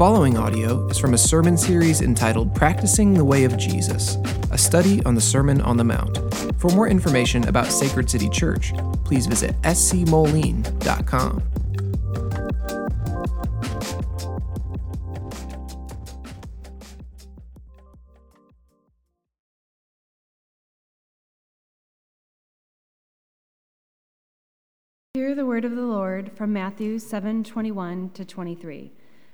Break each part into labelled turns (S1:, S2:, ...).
S1: following audio is from a sermon series entitled Practicing the Way of Jesus, a study on the Sermon on the Mount. For more information about Sacred City Church, please visit scmoline.com.
S2: Hear the word of the Lord from Matthew 7:21 to 23.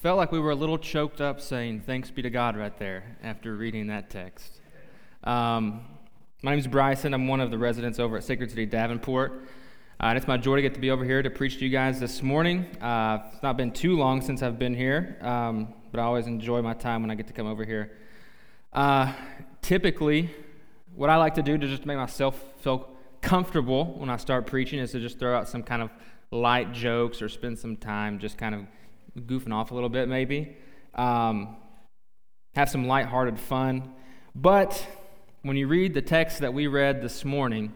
S3: Felt like we were a little choked up saying thanks be to God right there after reading that text. Um, my name is Bryson. I'm one of the residents over at Sacred City Davenport. Uh, and it's my joy to get to be over here to preach to you guys this morning. Uh, it's not been too long since I've been here, um, but I always enjoy my time when I get to come over here. Uh, typically, what I like to do to just make myself feel comfortable when I start preaching is to just throw out some kind of light jokes or spend some time just kind of goofing off a little bit, maybe. Um, have some lighthearted fun. But when you read the text that we read this morning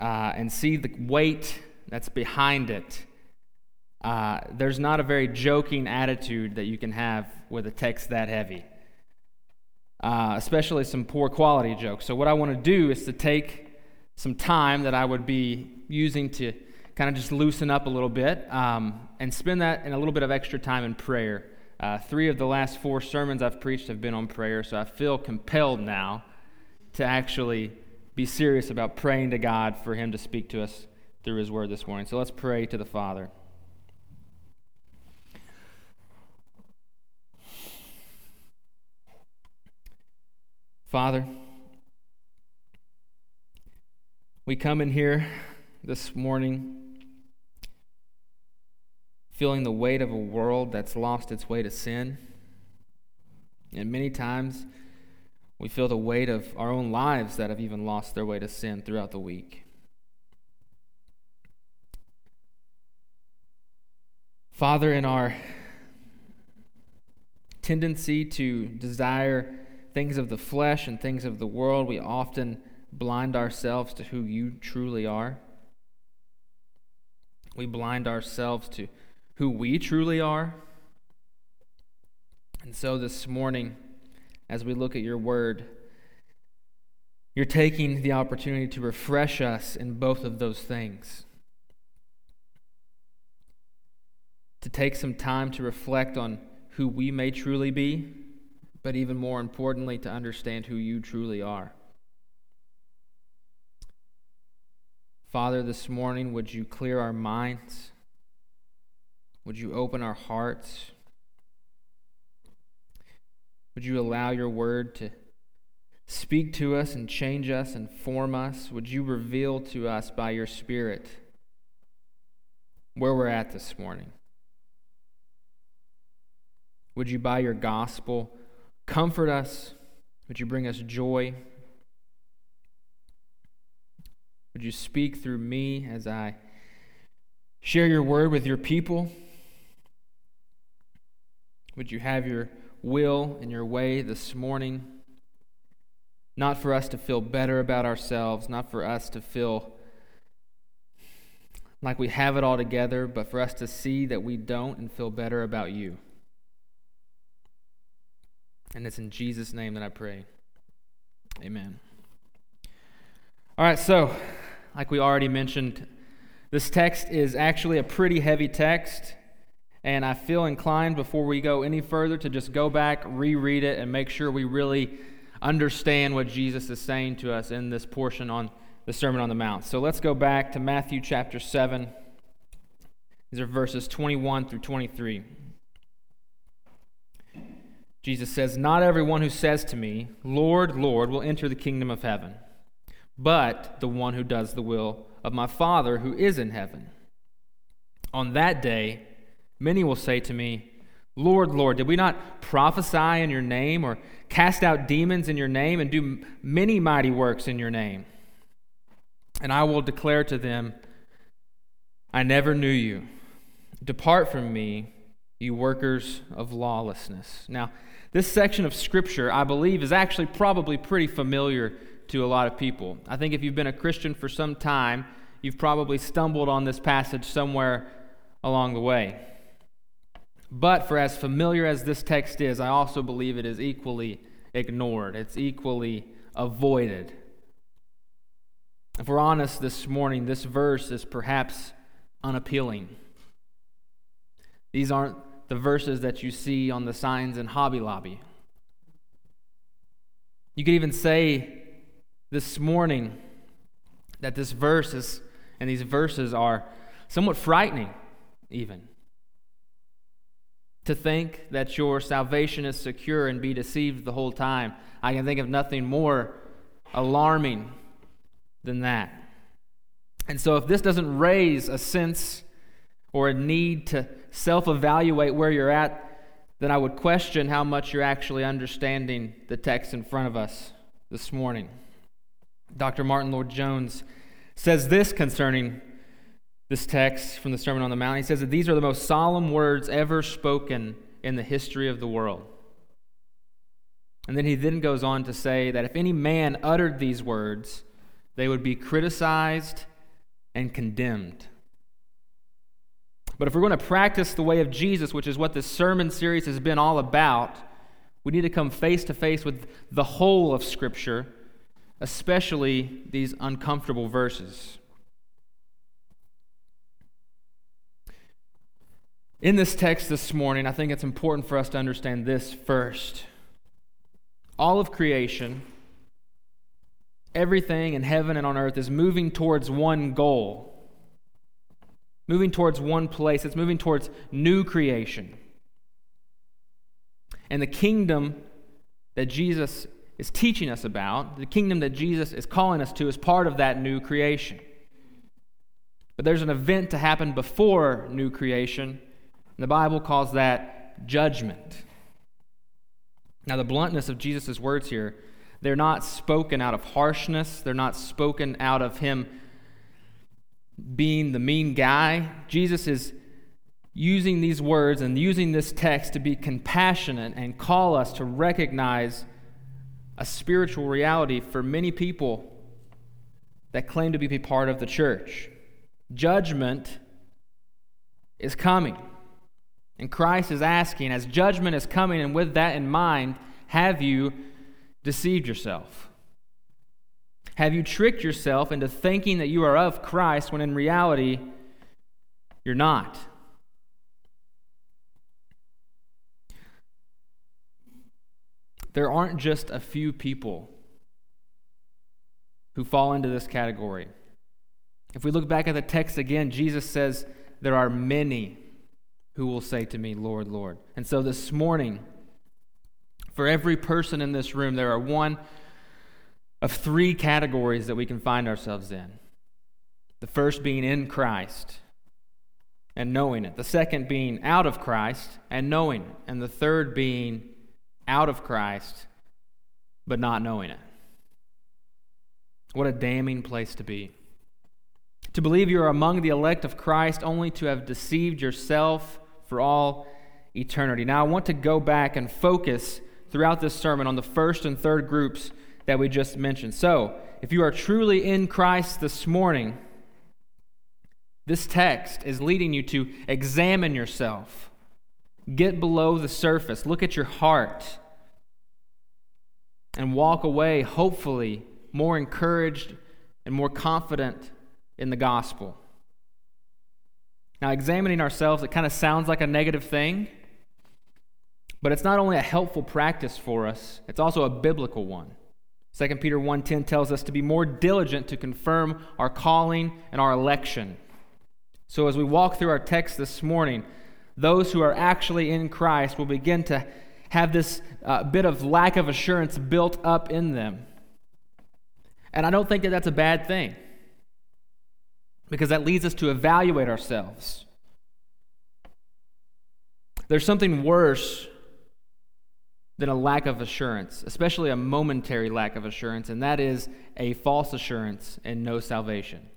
S3: uh, and see the weight that's behind it, uh, there's not a very joking attitude that you can have with a text that heavy, uh, especially some poor quality jokes. So, what I want to do is to take some time that I would be using to kind of just loosen up a little bit um, and spend that in a little bit of extra time in prayer. Uh, three of the last four sermons I've preached have been on prayer, so I feel compelled now to actually be serious about praying to God for Him to speak to us through His Word this morning. So let's pray to the Father. Father, we come in here this morning feeling the weight of a world that's lost its way to sin. And many times we feel the weight of our own lives that have even lost their way to sin throughout the week. Father, in our tendency to desire things of the flesh and things of the world, we often blind ourselves to who you truly are. We blind ourselves to who we truly are. And so this morning, as we look at your word, you're taking the opportunity to refresh us in both of those things. To take some time to reflect on who we may truly be, but even more importantly, to understand who you truly are. Father, this morning, would you clear our minds? Would you open our hearts? Would you allow your word to speak to us and change us and form us? Would you reveal to us by your Spirit where we're at this morning? Would you, by your gospel, comfort us? Would you bring us joy? Would you speak through me as I share your word with your people? Would you have your will and your way this morning? Not for us to feel better about ourselves, not for us to feel like we have it all together, but for us to see that we don't and feel better about you. And it's in Jesus' name that I pray. Amen. All right, so, like we already mentioned, this text is actually a pretty heavy text. And I feel inclined before we go any further to just go back, reread it, and make sure we really understand what Jesus is saying to us in this portion on the Sermon on the Mount. So let's go back to Matthew chapter 7. These are verses 21 through 23. Jesus says, Not everyone who says to me, Lord, Lord, will enter the kingdom of heaven, but the one who does the will of my Father who is in heaven. On that day, Many will say to me, Lord, Lord, did we not prophesy in your name or cast out demons in your name and do many mighty works in your name? And I will declare to them, I never knew you. Depart from me, you workers of lawlessness. Now, this section of Scripture, I believe, is actually probably pretty familiar to a lot of people. I think if you've been a Christian for some time, you've probably stumbled on this passage somewhere along the way. But for as familiar as this text is, I also believe it is equally ignored, it's equally avoided. If we're honest this morning, this verse is perhaps unappealing. These aren't the verses that you see on the signs in Hobby Lobby. You could even say this morning that this verse is, and these verses are somewhat frightening, even to think that your salvation is secure and be deceived the whole time. I can think of nothing more alarming than that. And so, if this doesn't raise a sense or a need to self evaluate where you're at, then I would question how much you're actually understanding the text in front of us this morning. Dr. Martyn Lloyd-Jones says this concerning this text from the Sermon on the Mount. He says that these are the most solemn words ever spoken in the history of the world. And then he then goes on to say that if any man uttered these words, they would be criticized and condemned. But if we're going to practice the way of Jesus, which is what this sermon series has been all about, we need to come face to face with the whole of Scripture, especially these uncomfortable verses. In this text this morning, I think it's important for us to understand this first. All of creation, everything in heaven and on earth is moving towards one goal, moving towards one place. It's moving towards new creation. And the kingdom that Jesus is teaching us about, the kingdom that Jesus is calling us to, is part of that new creation. But there's an event to happen before new creation the Bible calls that judgment. Now, the bluntness of Jesus' words here, they're not spoken out of harshness, they're not spoken out of him being the mean guy. Jesus is using these words and using this text to be compassionate and call us to recognize a spiritual reality for many people that claim to be part of the church. Judgment is coming. And Christ is asking, as judgment is coming, and with that in mind, have you deceived yourself? Have you tricked yourself into thinking that you are of Christ when in reality you're not? There aren't just a few people who fall into this category. If we look back at the text again, Jesus says there are many who will say to me, Lord, Lord. And so this morning, for every person in this room, there are one of three categories that we can find ourselves in. The first being in Christ and knowing it, the second being out of Christ and knowing it, and the third being out of Christ but not knowing it. What a damning place to be. To believe you are among the elect of Christ only to have deceived yourself for all eternity. Now, I want to go back and focus throughout this sermon on the first and third groups that we just mentioned. So, if you are truly in Christ this morning, this text is leading you to examine yourself, get below the surface, look at your heart, and walk away, hopefully, more encouraged and more confident in the gospel. Now, examining ourselves, it kind of sounds like a negative thing, but it's not only a helpful practice for us, it's also a biblical one. 2 Peter 1:10 tells us to be more diligent to confirm our calling and our election. So as we walk through our text this morning, those who are actually in Christ will begin to have this uh, bit of lack of assurance built up in them. And I don't think that that's a bad thing because that leads us to evaluate ourselves. There's something worse than a lack of assurance, especially a momentary lack of assurance, and that is a false assurance and no salvation.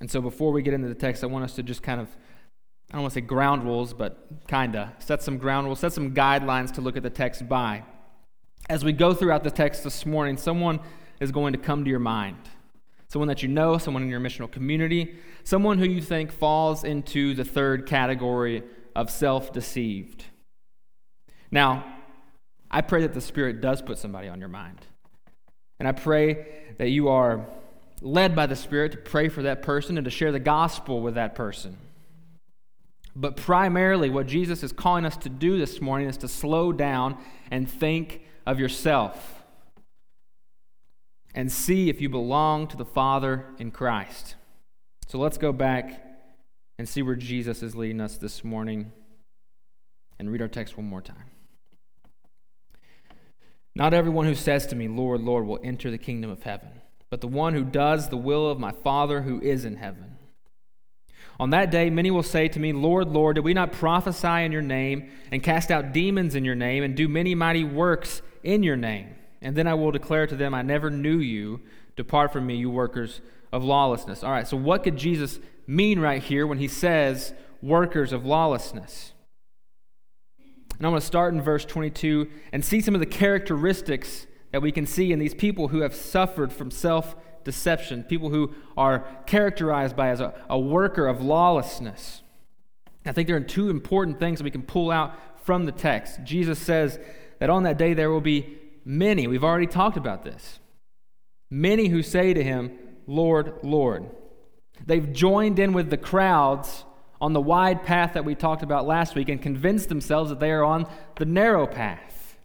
S3: And so before we get into the text, I want us to just kind of, I don't want to say ground rules, but kind of set some ground rules, set some guidelines to look at the text by. As we go throughout the text this morning, someone is going to come to your mind. Someone that you know, someone in your missional community, someone who you think falls into the third category of self deceived. Now, I pray that the Spirit does put somebody on your mind. And I pray that you are led by the Spirit to pray for that person and to share the gospel with that person. But primarily, what Jesus is calling us to do this morning is to slow down and think of yourself and see if you belong to the Father in Christ. So let's go back and see where Jesus is leading us this morning and read our text one more time. Not everyone who says to me, Lord, Lord, will enter the kingdom of heaven but the one who does the will of my Father who is in heaven. On that day, many will say to me, Lord, Lord, did we not prophesy in your name, and cast out demons in your name, and do many mighty works in your name? And then I will declare to them, I never knew you. Depart from me, you workers of lawlessness. All right, so what could Jesus mean right here when he says, workers of lawlessness? And I'm going to start in verse 22 and see some of the characteristics that we can see in these people who have suffered from self deception, people who are characterized by as a, a worker of lawlessness. I think there are two important things that we can pull out from the text. Jesus says that on that day there will be many, we've already talked about this, many who say to him, Lord, Lord. They've joined in with the crowds on the wide path that we talked about last week and convinced themselves that they are on the narrow path.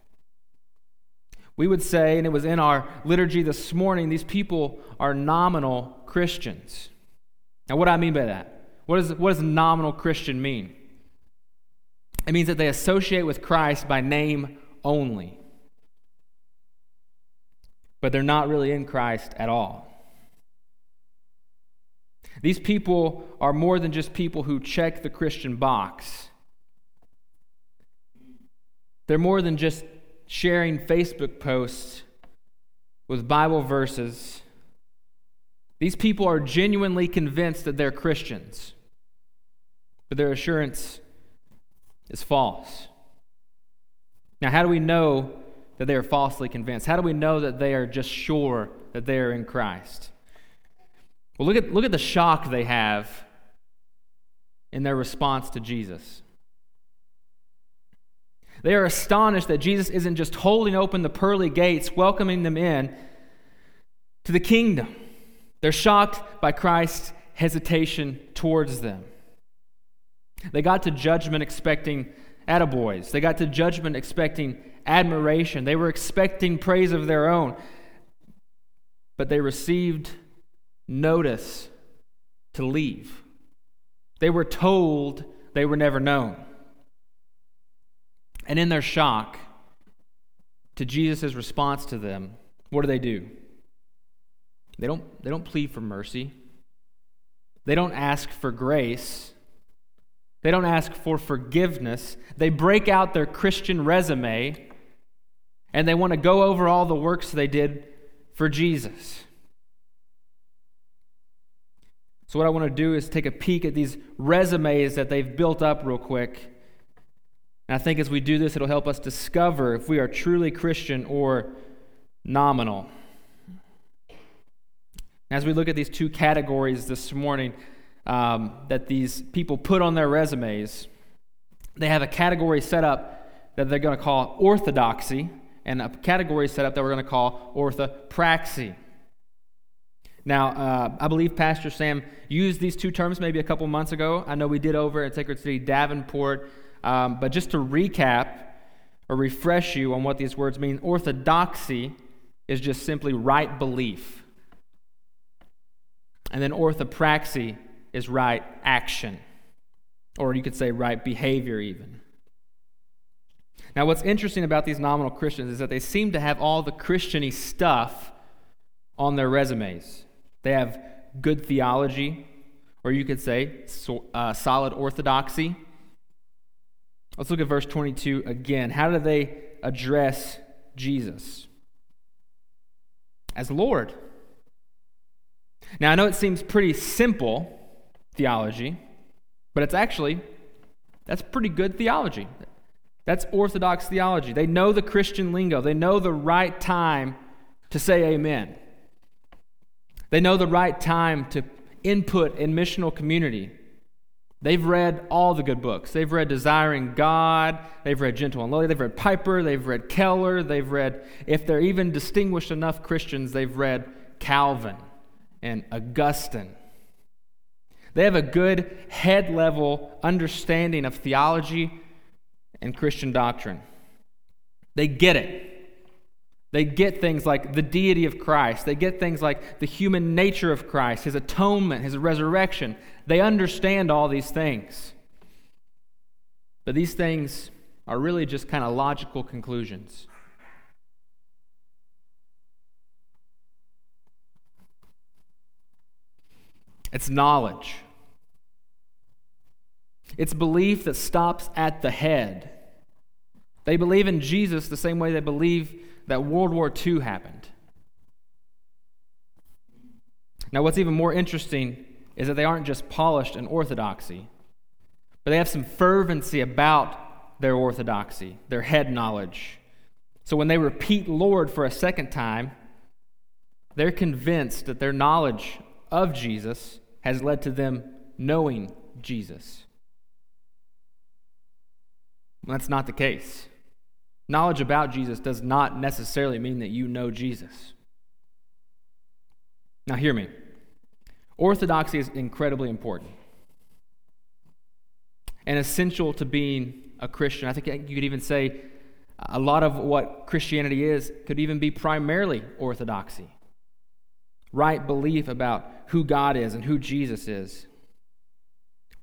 S3: We would say, and it was in our liturgy this morning, these people are nominal Christians. Now, what do I mean by that? What, is, what does nominal Christian mean? It means that they associate with Christ by name only, but they're not really in Christ at all. These people are more than just people who check the Christian box. They're more than just sharing Facebook posts with Bible verses, these people are genuinely convinced that they're Christians, but their assurance is false. Now, how do we know that they are falsely convinced? How do we know that they are just sure that they are in Christ? Well, look at, look at the shock they have in their response to Jesus. They are astonished that Jesus isn't just holding open the pearly gates, welcoming them in to the kingdom. They're shocked by Christ's hesitation towards them. They got to judgment expecting attaboys. They got to judgment expecting admiration. They were expecting praise of their own. But they received notice to leave. They were told they were never known. And in their shock to Jesus' response to them, what do they do? They don't, they don't plead for mercy. They don't ask for grace. They don't ask for forgiveness. They break out their Christian resume and they want to go over all the works they did for Jesus. So, what I want to do is take a peek at these resumes that they've built up real quick and I think as we do this, it'll help us discover if we are truly Christian or nominal. As we look at these two categories this morning um, that these people put on their resumes, they have a category set up that they're going to call orthodoxy and a category set up that we're going to call orthopraxy. Now, uh, I believe Pastor Sam used these two terms maybe a couple months ago. I know we did over at Sacred City Davenport. Um, but just to recap or refresh you on what these words mean, orthodoxy is just simply right belief. And then orthopraxy is right action, or you could say right behavior, even. Now, what's interesting about these nominal Christians is that they seem to have all the Christiany stuff on their resumes. They have good theology, or you could say so, uh, solid orthodoxy. Let's look at verse 22 again. How do they address Jesus? As Lord. Now, I know it seems pretty simple theology, but it's actually, that's pretty good theology. That's orthodox theology. They know the Christian lingo, they know the right time to say amen. They know the right time to input in missional community. They've read all the good books. They've read Desiring God, they've read Gentle and Lowly, they've read Piper, they've read Keller, they've read, if they're even distinguished enough Christians, they've read Calvin and Augustine. They have a good head level understanding of theology and Christian doctrine. They get it. They get things like the deity of Christ. They get things like the human nature of Christ, his atonement, his resurrection. They understand all these things. But these things are really just kind of logical conclusions. It's knowledge. It's belief that stops at the head. They believe in Jesus the same way they believe that World War II happened. Now, what's even more interesting is that they aren't just polished in orthodoxy, but they have some fervency about their orthodoxy, their head knowledge. So when they repeat Lord for a second time, they're convinced that their knowledge of Jesus has led to them knowing Jesus. Well, that's not the case. Knowledge about Jesus does not necessarily mean that you know Jesus. Now, hear me. Orthodoxy is incredibly important and essential to being a Christian. I think you could even say a lot of what Christianity is could even be primarily orthodoxy right belief about who God is and who Jesus is.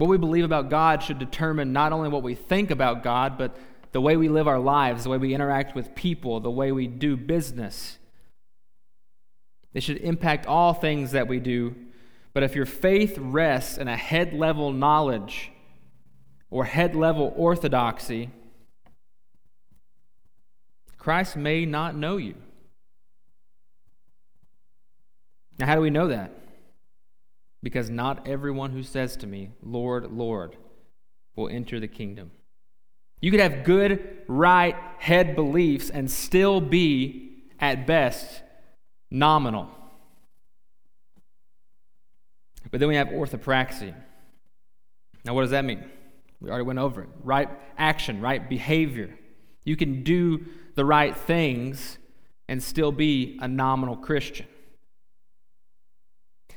S3: What we believe about God should determine not only what we think about God, but the way we live our lives, the way we interact with people, the way we do business. They should impact all things that we do. But if your faith rests in a head level knowledge or head level orthodoxy, Christ may not know you. Now, how do we know that? Because not everyone who says to me, Lord, Lord, will enter the kingdom. You could have good, right head beliefs and still be, at best, nominal. But then we have orthopraxy. Now, what does that mean? We already went over it. Right action, right behavior. You can do the right things and still be a nominal Christian.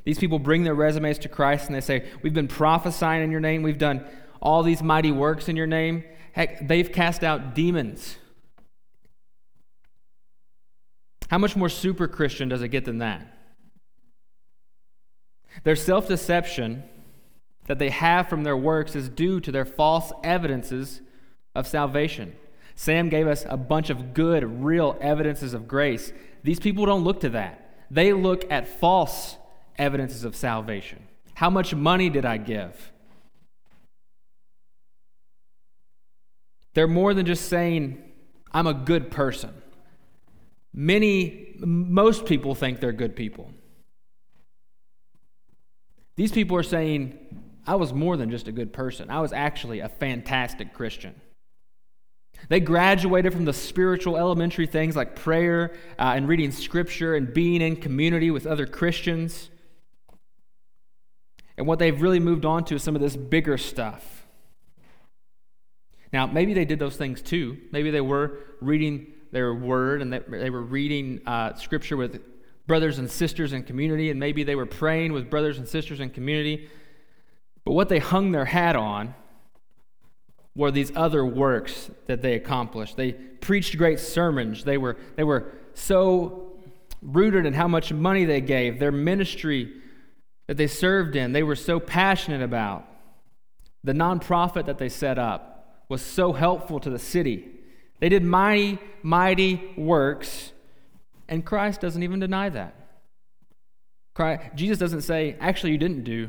S3: These people bring their resumes to Christ and they say, We've been prophesying in your name, we've done all these mighty works in your name. Heck, they've cast out demons. How much more super Christian does it get than that? Their self deception that they have from their works is due to their false evidences of salvation. Sam gave us a bunch of good, real evidences of grace. These people don't look to that. They look at false evidences of salvation. How much money did I give? They're more than just saying, I'm a good person. Many, most people think they're good people. These people are saying, I was more than just a good person. I was actually a fantastic Christian. They graduated from the spiritual elementary things like prayer uh, and reading scripture and being in community with other Christians. And what they've really moved on to is some of this bigger stuff. Now, maybe they did those things too. Maybe they were reading their word and they were reading uh, scripture with brothers and sisters in community, and maybe they were praying with brothers and sisters in community. But what they hung their hat on were these other works that they accomplished. They preached great sermons. They were, they were so rooted in how much money they gave. Their ministry that they served in, they were so passionate about. The nonprofit that they set up was so helpful to the city. They did mighty, mighty works, and Christ doesn't even deny that. Christ, Jesus doesn't say, actually, you didn't do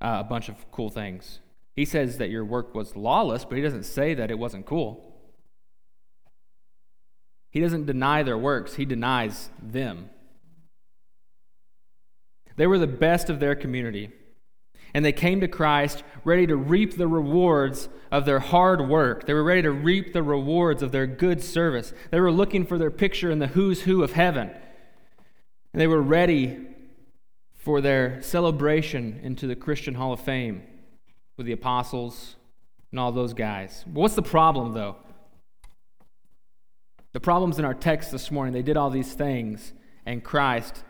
S3: uh, a bunch of cool things. He says that your work was lawless, but he doesn't say that it wasn't cool. He doesn't deny their works, he denies them. They were the best of their community, and they came to Christ ready to reap the rewards of their hard work. They were ready to reap the rewards of their good service. They were looking for their picture in the who's who of heaven. And they were ready for their celebration into the Christian Hall of Fame with the apostles and all those guys. What's the problem, though? The problem's in our text this morning. They did all these things, and Christ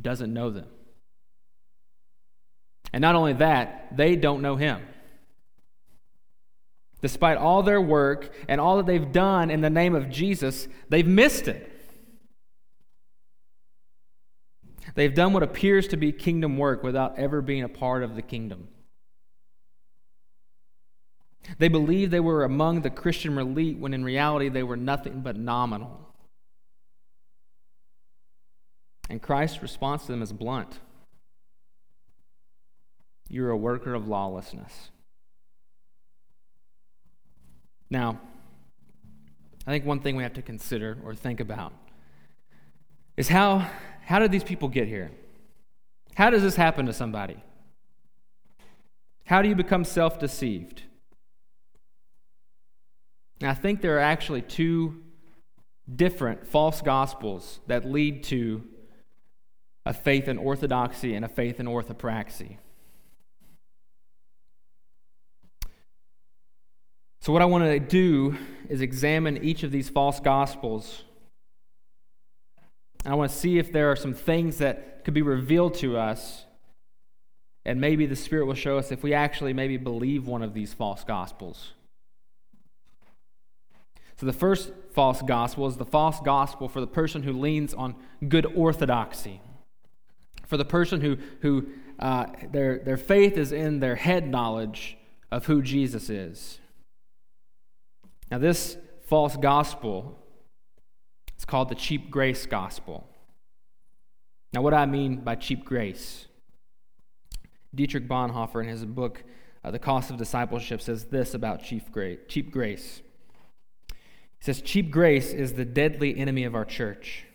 S3: doesn't know them. And not only that, they don't know him. Despite all their work and all that they've done in the name of Jesus, they've missed it. They've done what appears to be kingdom work without ever being a part of the kingdom. They believed they were among the Christian elite when in reality they were nothing but nominal. And Christ's response to them is blunt You're a worker of lawlessness. Now, I think one thing we have to consider or think about is how, how did these people get here? How does this happen to somebody? How do you become self deceived? I think there are actually two different false gospels that lead to a faith in orthodoxy and a faith in orthopraxy. So, what I want to do is examine each of these false gospels. I want to see if there are some things that could be revealed to us, and maybe the Spirit will show us if we actually maybe believe one of these false gospels. So, the first false gospel is the false gospel for the person who leans on good orthodoxy, for the person who, who uh, their, their faith is in their head knowledge of who Jesus is. Now, this false gospel is called the cheap grace gospel. Now, what do I mean by cheap grace? Dietrich Bonhoeffer, in his book, uh, The Cost of Discipleship, says this about cheap grace. Cheap grace. He says, Cheap grace is the deadly enemy of our church.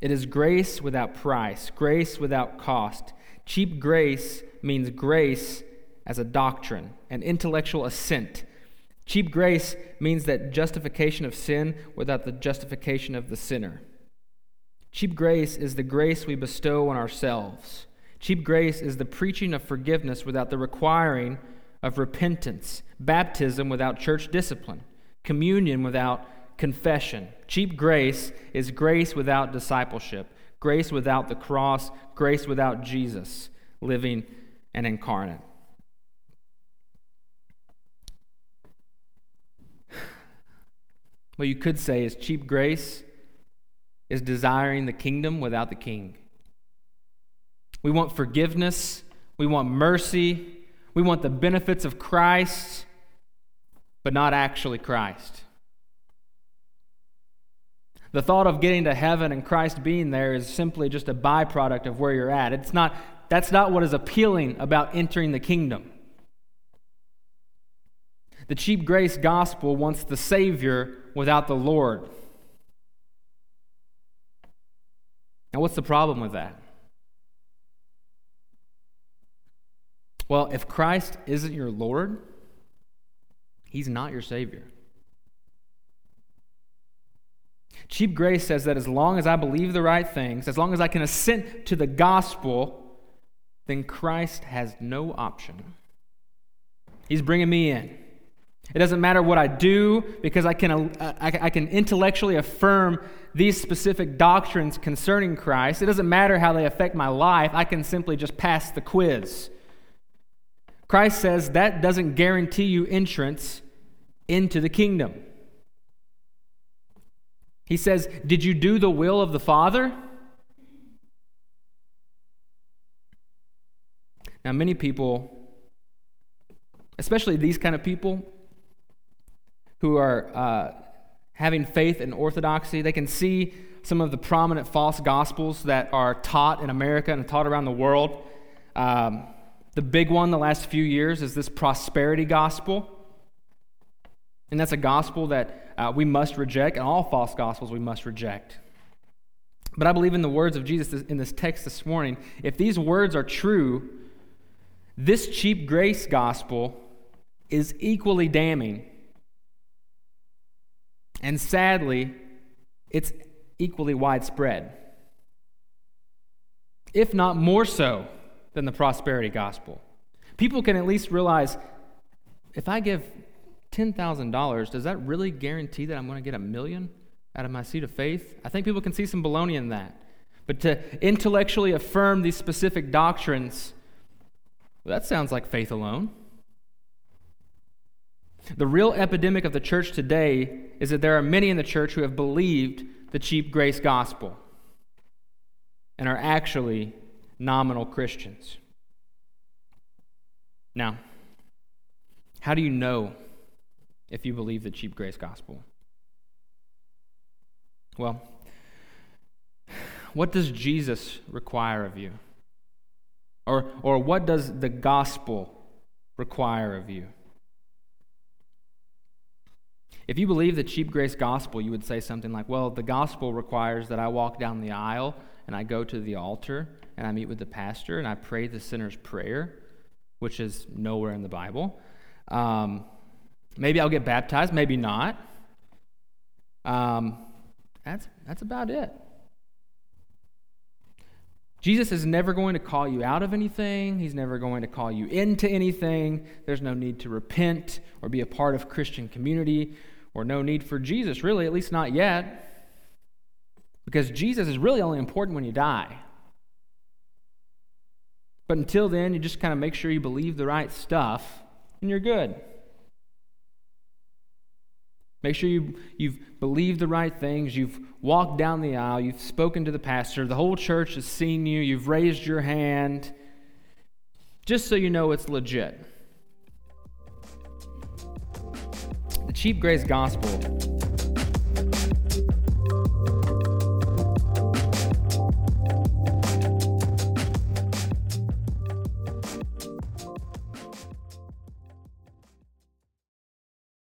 S3: It is grace without price, grace without cost. Cheap grace means grace as a doctrine, an intellectual assent. Cheap grace means that justification of sin without the justification of the sinner. Cheap grace is the grace we bestow on ourselves. Cheap grace is the preaching of forgiveness without the requiring of repentance, baptism without church discipline, communion without confession. Cheap grace is grace without discipleship, grace without the cross, grace without Jesus living and incarnate. What you could say is cheap grace is desiring the kingdom without the king. We want forgiveness, we want mercy, we want the benefits of Christ, but not actually Christ. The thought of getting to heaven and Christ being there is simply just a byproduct of where you're at. It's not, that's not what is appealing about entering the kingdom. The cheap grace gospel wants the Savior without the Lord. Now, what's the problem with that? Well, if Christ isn't your Lord, He's not your Savior. Cheap grace says that as long as I believe the right things, as long as I can assent to the gospel, then Christ has no option. He's bringing me in. It doesn't matter what I do because I can, uh, I, I can intellectually affirm these specific doctrines concerning Christ. It doesn't matter how they affect my life. I can simply just pass the quiz. Christ says that doesn't guarantee you entrance into the kingdom. He says, Did you do the will of the Father? Now, many people, especially these kind of people who are uh, having faith in orthodoxy, they can see some of the prominent false gospels that are taught in America and taught around the world. Um, The big one the last few years is this prosperity gospel. And that's a gospel that uh, we must reject, and all false gospels we must reject. But I believe in the words of Jesus in this text this morning. If these words are true, this cheap grace gospel is equally damning. And sadly, it's equally widespread, if not more so than the prosperity gospel. People can at least realize if I give $10,000, does that really guarantee that I'm going to get a million out of my seat of faith? I think people can see some baloney in that. But to intellectually affirm these specific doctrines, well, that sounds like faith alone. The real epidemic of the church today is that there are many in the church who have believed the cheap grace gospel and are actually nominal Christians. Now, how do you know if you believe the cheap grace gospel? Well, what does Jesus require of you? Or, or what does the gospel require of you? If you believe the cheap grace gospel, you would say something like, well, the gospel requires that I walk down the aisle and I go to the altar and I meet with the pastor and I pray the sinner's prayer, which is nowhere in the Bible. Um, maybe I'll get baptized, maybe not. Um, that's, that's about it. Jesus is never going to call you out of anything. He's never going to call you into anything. There's no need to repent or be a part of Christian community or no need for Jesus, really, at least not yet. Because Jesus is really only important when you die. But until then, you just kind of make sure you believe the right stuff and you're good. Make sure you, you've believed the right things. You've walked down the aisle. You've spoken to the pastor. The whole church has seen you. You've raised your hand. Just so you know it's legit. The cheap grace gospel